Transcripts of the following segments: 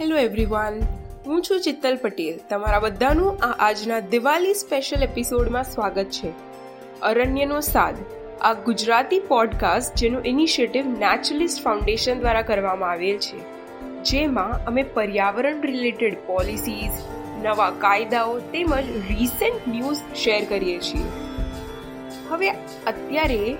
Hello everyone હું છું ચિત્તલ પટેલ. તમારા બધાનું આ આજના દિવાળી સ્પેશિયલ એપિસોડમાં સ્વાગત છે. અરણ્યનો સાદ. આ ગુજરાતી પોડકાસ્ટ જેનું ઇનિશિયેટિવ નેચરલિસ્ટ ફાઉન્ડેશન દ્વારા કરવામાં આવેલ છે. જેમાં અમે પર્યાવરણ રિલેટેડ પોલિસીઝ નવા કાયદાઓ તેમજ રિસેન્ટ ન્યૂઝ શેર કરીએ છીએ. હવે અત્યારે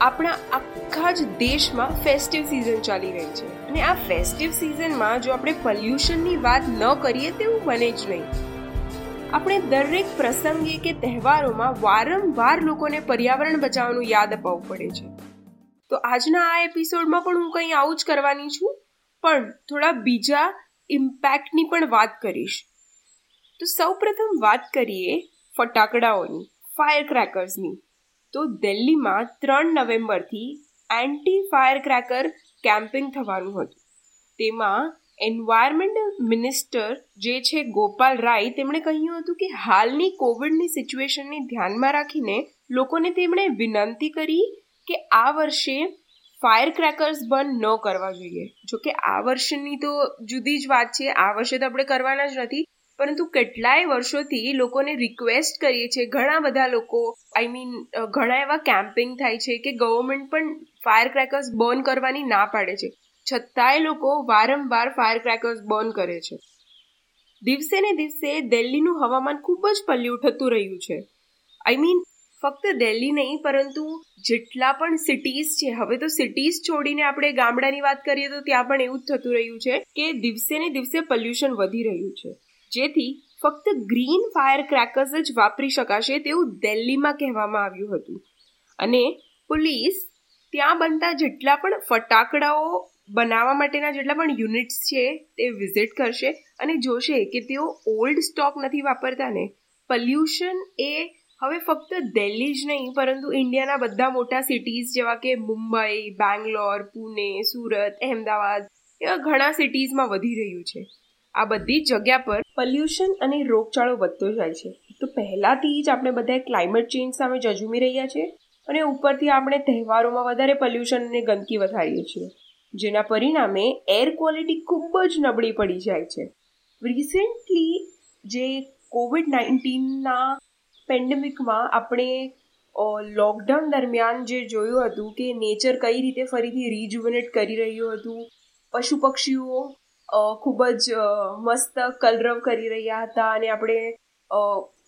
આપણા આખા જ દેશમાં ફેસ્ટિવ સિઝન ચાલી રહી છે. અને આ ફેસ્ટિવ સિઝનમાં જો આપણે પોલ્યુશનની વાત ન કરીએ તેવું બને જ નહીં. આપણે દરેક પ્રસંગે કે તહેવારોમાં વારંવાર લોકોને પર્યાવરણ બચાવવાનું યાદ અપાવવું પડે છે. તો આજના આ એપિસોડમાં પણ હું કંઈ આવું જ કરવાની છું, પણ થોડા બીજા ઇમ્પેક્ટની પણ વાત કરીશ. તો સૌપ્રથમ વાત કરીએ ફટાકડાઓની ફાયર ક્રેકર્સની તો દિલ્હીમાં ત્રણ નવેમ્બરથી એન્ટી ફાયર ક્રેકર કેમ્પિંગ થવાનું હતું. તેમાં એન્વાયરમેન્ટ મિનિસ્ટર જે છે ગોપાલ રાય, તેમણે કહ્યું હતું કે હાલની કોવિડની સિચ્યુએશનને ધ્યાનમાં રાખીને લોકોને તેમણે વિનંતી કરી કે આ વર્ષે ફાયર ક્રેકર્સ બંધ ન કરવા જોઈએ. જો કે આ વર્ષની તો જુદી જ વાત છે, આ વર્ષે તો આપણે કરવાના જ નથી. પરંતુ કેટલાય વર્ષોથી લોકોને રિક્વેસ્ટ કરીએ છીએ, ઘણા બધા લોકો આઈ મીન ઘણા એવા કેમ્પિંગ થાય છે કે ગવર્મેન્ટ પણ ફાયર ક્રેકર્સ બર્ન કરવાની ના પાડે છે. છતાંય લોકો વારંવાર ફાયર ક્રેકર્સ બર્ન કરે છે. દિવસે ને દિવસે દિલ્હીનું હવામાન ખૂબ જ પલ્યુ થતું રહ્યું છે. આઈ મીન ફક્ત દિલ્હી નહીં, પરંતુ જેટલા પણ સિટીઝ છે, હવે તો સિટીઝ છોડીને આપણે ગામડાની વાત કરીએ તો ત્યાં પણ એવું જ થતું રહ્યું છે કે દિવસે ને દિવસે પોલ્યુશન વધી રહ્યું છે. જેથી ફક્ત ગ્રીન ફાયર ક્રેકર્સ જ વાપરી શકાશે તેવું દિલ્હીમાં કહેવામાં આવ્યું હતું. અને પોલીસ ત્યાં બનતા જેટલા પણ ફટાકડાઓ બનાવવા માટેના જેટલા પણ યુનિટ્સ છે તે વિઝિટ કરશે અને જોશે કે તેઓ ઓલ્ડ સ્ટોક નથી વાપરતા ને પોલ્યુશન એ હવે ફક્ત દિલ્હી જ નહીં, પરંતુ ઇન્ડિયાના બધા મોટા સિટીઝ જેવા કે મુંબઈ, બેંગ્લોર, પુણે, સુરત, અહેમદાબાદ, એવા ઘણા સિટીઝમાં વધી રહ્યું છે. આ બધી જગ્યા પર પોલ્યુશન અને રોગચાળો વધતો જાય છે. તો પહેલાંથી જ આપણે બધા ક્લાઇમેટ ચેન્જ સામે જજુમી રહ્યા છે અને ઉપરથી આપણે તહેવારોમાં વધારે પલ્યુશન અને ગંદકી વધારીએ છીએ. જેના પરિણામે એર ક્વોલિટી ખૂબ જ નબળી પડી જાય છે. રિસેન્ટલી જે કોવિડ નાઇન્ટીનના પેન્ડેમિકમાં આપણે લોકડાઉન દરમિયાન જે જોયું હતું કે નેચર કઈ રીતે ફરીથી રીજુવનેટ કરી રહ્યું હતું, પશુ પક્ષીઓ ખૂબ જ મસ્ત કલરવ કરી રહ્યા હતા અને આપણે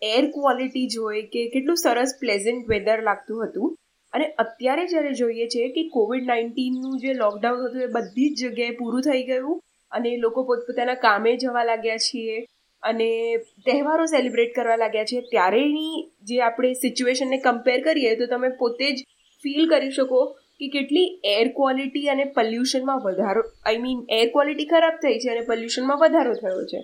એર ક્વોલિટી જોઈ કે કેટલું સરસ પ્લેઝન્ટ વેધર લાગતું હતું. અને અત્યારે જ્યારે જોઈએ છે કે કોવિડ નાઇન્ટીનનું જે લોકડાઉન હતું એ બધી જ જગ્યાએ પૂરું થઈ ગયું અને લોકો પોતપોતાના કામે જવા લાગ્યા છીએ અને તહેવારો સેલિબ્રેટ કરવા લાગ્યા છે. ત્યારેની જે આપણે સિચ્યુએશનને કમ્પેર કરીએ તો તમે પોતે જ ફીલ કરી શકો કે કેટલી એર ક્વોલિટી અને પોલ્યુશનમાં વધારો આઈ મીન એર ક્વોલિટી ખરાબ થઈ છે અને પોલ્યુશનમાં વધારો થયો છે.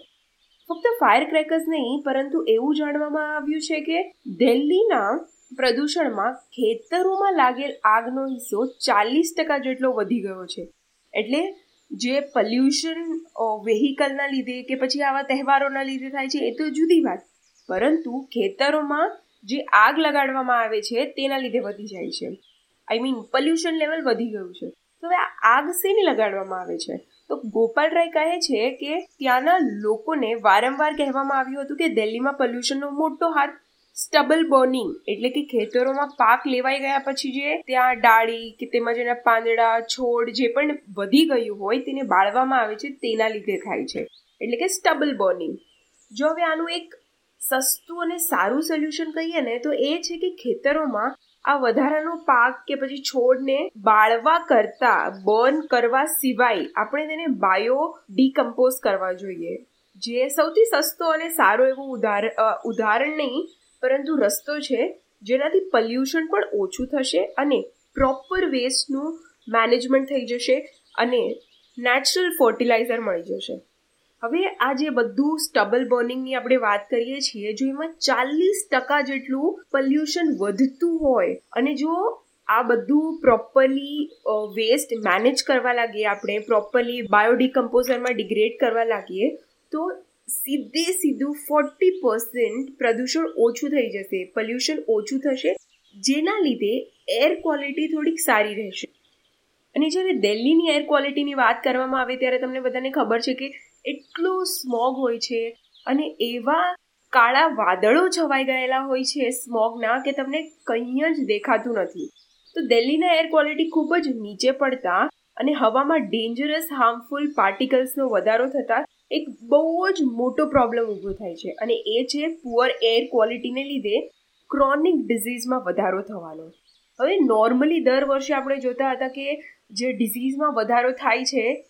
ફક્ત ફાયર ક્રેકર્સ નહીં, પરંતુ એવું જાણવામાં આવ્યું છે કે દિલ્હીના પ્રદૂષણમાં ખેતરોમાં લાગેલ આગનો હિસ્સો ચાલીસ ટકા જેટલો વધી ગયો છે. એટલે જે પોલ્યુશન વેહિકલના લીધે કે પછી આવા તહેવારોના લીધે થાય છે, એ તો જુદી વાત. પરંતુ ખેતરોમાં જે આગ લગાડવામાં આવે છે, તેના લીધે વધી જાય છે. આઈ મીન પોલ્યુશન લેવલ વધી ગયું છે. તો હવે આગ શેની લગાડવામાં આવે છે? તો ગોપાલ રાય કહે છે કે ત્યાંના લોકોને વારંવાર કહેવામાં આવ્યું હતું કે દિલ્હીમાં પોલ્યુશનનો મોટો હાથ સ્ટબલ બર્નિંગ એટલે કે ખેતરોમાં પાક લેવાઈ ગયા પછી જે ત્યાં ડાળી કે તેમાં જેના પાંદડા, છોડ જે પણ વધી ગયું હોય તેને બાળવામાં આવે છે તેના લીધે થાય છે. એટલે કે સ્ટબલ બર્નિંગ જો હવે આનું એક સસ્તું અને સારું સોલ્યુશન કહીએ ને તો એ છે કે ખેતરોમાં આ વધારાનો પાક કે પછી છોડને બાળવા કરતા બર્ન કરવા સિવાય આપણે તેને બાયો ડીકમ્પોઝ કરવા જોઈએ. જે સૌથી સસ્તો અને સારો એવો ઉદાહરણ ઉદાહરણ નહીં, પરંતુ રસ્તો છે જેનાથી પોલ્યુશન પણ ઓછું થશે અને પ્રોપર વેસ્ટનું મેનેજમેન્ટ થઈ જશે અને નેચરલ ફર્ટિલાઇઝર મળી જશે. હવે આ જે બધું સ્ટબલ બર્નિંગની આપણે વાત કરીએ છીએ, જો એમાં ચાલીસ ટકા જેટલું પોલ્યુશન વધતું હોય અને જો આ બધું પ્રોપરલી વેસ્ટ મેનેજ કરવા લાગીએ આપણે પ્રોપરલી બાયોડિકમ્પોઝરમાં ડિગ્રેડ કરવા લાગીએ, તો સીધે સીધું ફોર્ટી પર્સન્ટ પ્રદૂષણ ઓછું થઈ જશે પોલ્યુશન ઓછું થશે, જેના લીધે એર ક્વોલિટી થોડીક સારી રહેશે. અને જ્યારે દિલ્હીની એર ક્વોલિટીની વાત કરવામાં આવે ત્યારે તમને બધાને ખબર છે કે એટલું સ્મોગ હોય છે અને એવા કાળા વાદળો છવાઈ ગયેલા હોય છે સ્મોગના કે તમને કંઈ જ દેખાતું નથી. તો દિલ્હીના એર ક્વોલિટી ખૂબ જ નીચે પડતા અને હવામાં ડેન્જરસ હાર્મફુલ પાર્ટિકલ્સનો વધારો થતાં એક બહુ જ મોટો પ્રોબ્લેમ ઊભો થાય છે. અને એ છે પુઅર એર ક્વોલિટીને લીધે ક્રોનિક ડિઝીઝમાં વધારો થવાનો. હવે નોર્મલી દર વર્ષે આપણે જોતા હતા કે જે ડિઝીઝમાં વધારો થાય છે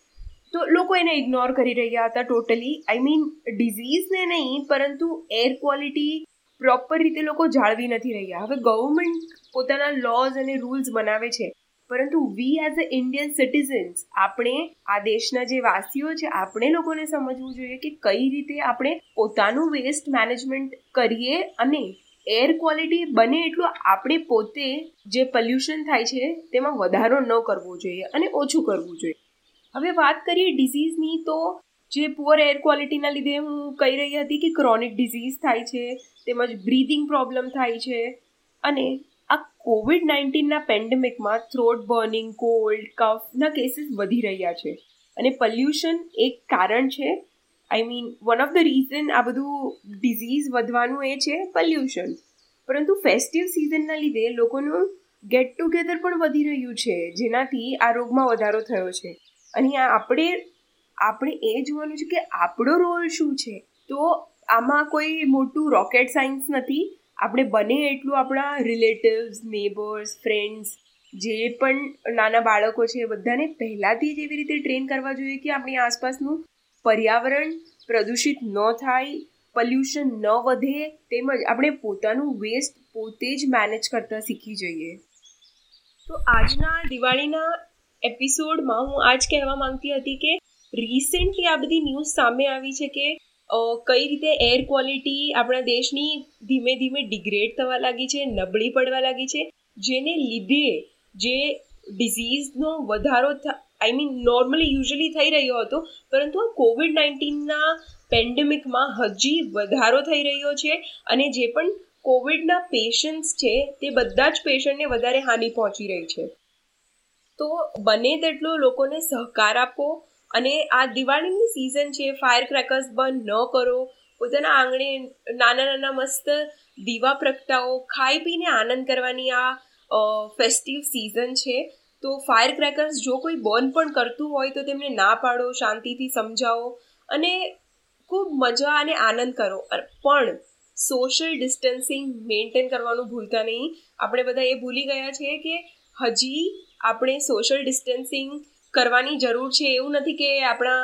તો લોકો એને ઇગ્નોર કરી રહ્યા હતા ટોટલી આઈ મીન ડિઝીઝને નહીં, પરંતુ એર ક્વોલિટી પ્રોપર રીતે લોકો જાળવી નથી રહ્યા. હવે ગવર્મેન્ટ પોતાના લોઝ અને રૂલ્સ બનાવે છે. પરંતુ we as a Indian citizens આપણે, આ દેશના જે વાસીઓ છે, આપણે લોકોને સમજવું જોઈએ કે કઈ રીતે આપણે પોતાનું વેસ્ટ મેનેજમેન્ટ કરીએ અને એર ક્વોલિટી બને એટલું આપણે પોતે જે પોલ્યુશન થાય છે, તેમાં વધારો ન કરવો જોઈએ અને ઓછું કરવું જોઈએ. હવે વાત કરીએ ડિઝીઝની તો જે પુઅર એર ક્વોલિટીના લીધે હું કહી રહી હતી કે ક્રોનિક ડિઝીઝ થાય છે, તેમજ બ્રીધિંગ પ્રોબ્લેમ થાય છે, અને આ કોવિડ નાઇન્ટીનના પેન્ડેમિકમાં થ્રોટ બર્નિંગ કોલ્ડ કફના કેસીસ વધી રહ્યા છે. અને પોલ્યુશન એક કારણ છે. I mean one of the reason આ બધું ડિઝીઝ વધવાનું એ છે પોલ્યુશન પરંતુ ફેસ્ટિવ સિઝનના લીધે લોકોનું ગેટ ટુગેધર પણ વધી રહ્યું છે, જેનાથી આ રોગમાં વધારો થયો છે. અને આપણે આપણે એ જોવાનું છે કે આપણો રોલ શું છે? તો આમાં કોઈ મોટું રોકેટ સાયન્સ નથી. આપણે બને એટલું આપણા રિલેટિવ્સ નેબર્સ ફ્રેન્ડ્સ જે પણ નાના બાળકો છે બધાને પહેલાંથી જ એવી રીતે ટ્રેન કરવા જોઈએ કે આપણી આસપાસનું પર્યાવરણ પ્રદૂષિત ન થાય પોલ્યુશન ન વધે, તેમજ આપણે પોતાનું વેસ્ટ પોતે જ મેનેજ કરતા શીખી જઈએ. તો આજના દિવાળીના એપિસોડમાં હું આજ કહેવા માંગતી હતી કે રિસેન્ટલી આ બધી ન્યૂઝ સામે આવી છે કે કઈ રીતે એર ક્વોલિટી આપણા દેશની ધીમે ધીમે ડિગ્રેડ થવા લાગી છે, નબળી પડવા લાગી છે, જેને લીધે જે ડિઝીઝનો વધારો આઈ મીન નોર્મલી યુઝલી થઈ રહ્યો હતો, પરંતુ આ કોવિડ નાઇન્ટીનના પેન્ડેમિકમાં હજી વધારો થઈ રહ્યો છે અને જે પણ કોવિડના પેશન્ટ્સ છે, તે બધા જ પેશન્ટને વધારે હાનિ પહોંચી રહી છે. તો બને તેટલો લોકોને સહકાર આપો અને આ દિવાળીની સિઝન છે ફાયર ક્રેકર્સ બંધ ન કરો. પોતાના આંગણે નાના નાના મસ્ત દીવા પ્રગટાવો, ખાઈ પીને આનંદ કરવાની આ ફેસ્ટિવ સિઝન છે. તો ફાયર ક્રેકર્સ જો કોઈ બર્ન પણ કરતું હોય તો તેમને ના પાડો, શાંતિથી સમજાવો અને ખૂબ મજા અને આનંદ કરો. પણ સોશિયલ ડિસ્ટન્સિંગ મેન્ટેન કરવાનું ભૂલતા નહીં. આપણે બધા એ ભૂલી ગયા છીએ કે હજી આપણે સોશિયલ ડિસ્ટન્સિંગ કરવાની જરૂર છે. એવું નથી કે આપણા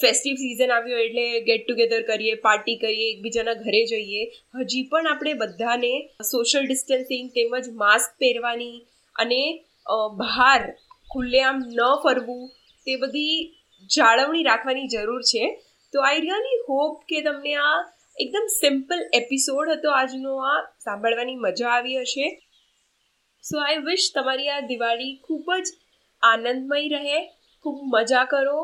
ફેસ્ટિવ સિઝન આવ્યો એટલે ગેટ ટુગેધર કરીએ પાર્ટી કરીએ, એકબીજાના ઘરે જઈએ. હજી પણ આપણે બધાને સોશિયલ ડિસ્ટન્સિંગ તેમજ માસ્ક પહેરવાની અને બહાર ખુલ્લેઆમ ન ફરવું તે બધી જાળવણી રાખવાની જરૂર છે. તો આઈ રિયલી હોપ કે તમને આ એકદમ સિમ્પલ એપિસોડ હતો. આજનો આ સાંભળવાની મજા આવી હશે. સો આઈ વિશ તમારી આ દિવાળી ખૂબ જ આનંદમય રહે. ખૂબ મજા કરો,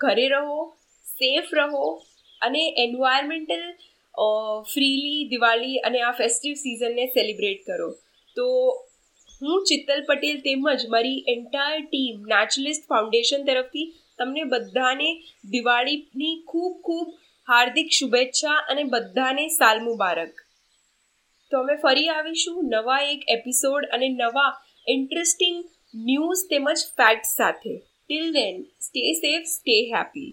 ઘરે રહો સેફ રહો અને એન્વાયરમેન્ટલ ફ્રીલી દિવાળી અને આ ફેસ્ટિવ સિઝનને સેલિબ્રેટ કરો. તો હું ચિત્તલ પટેલ તેમજ મારી એન્ટાયર ટીમ નેચરલિસ્ટ ફાઉન્ડેશન તરફથી તમને બધાને દિવાળીની ખૂબ ખૂબ હાર્દિક શુભેચ્છા અને બધાને સાલ મુબારક. તો અમે ફરી આવીશું નવા એક એપિસોડ અને નવા ઇન્ટરેસ્ટિંગ ન્યૂઝ તેમજ ફેક્ટ સાથે. Till then stay safe stay happy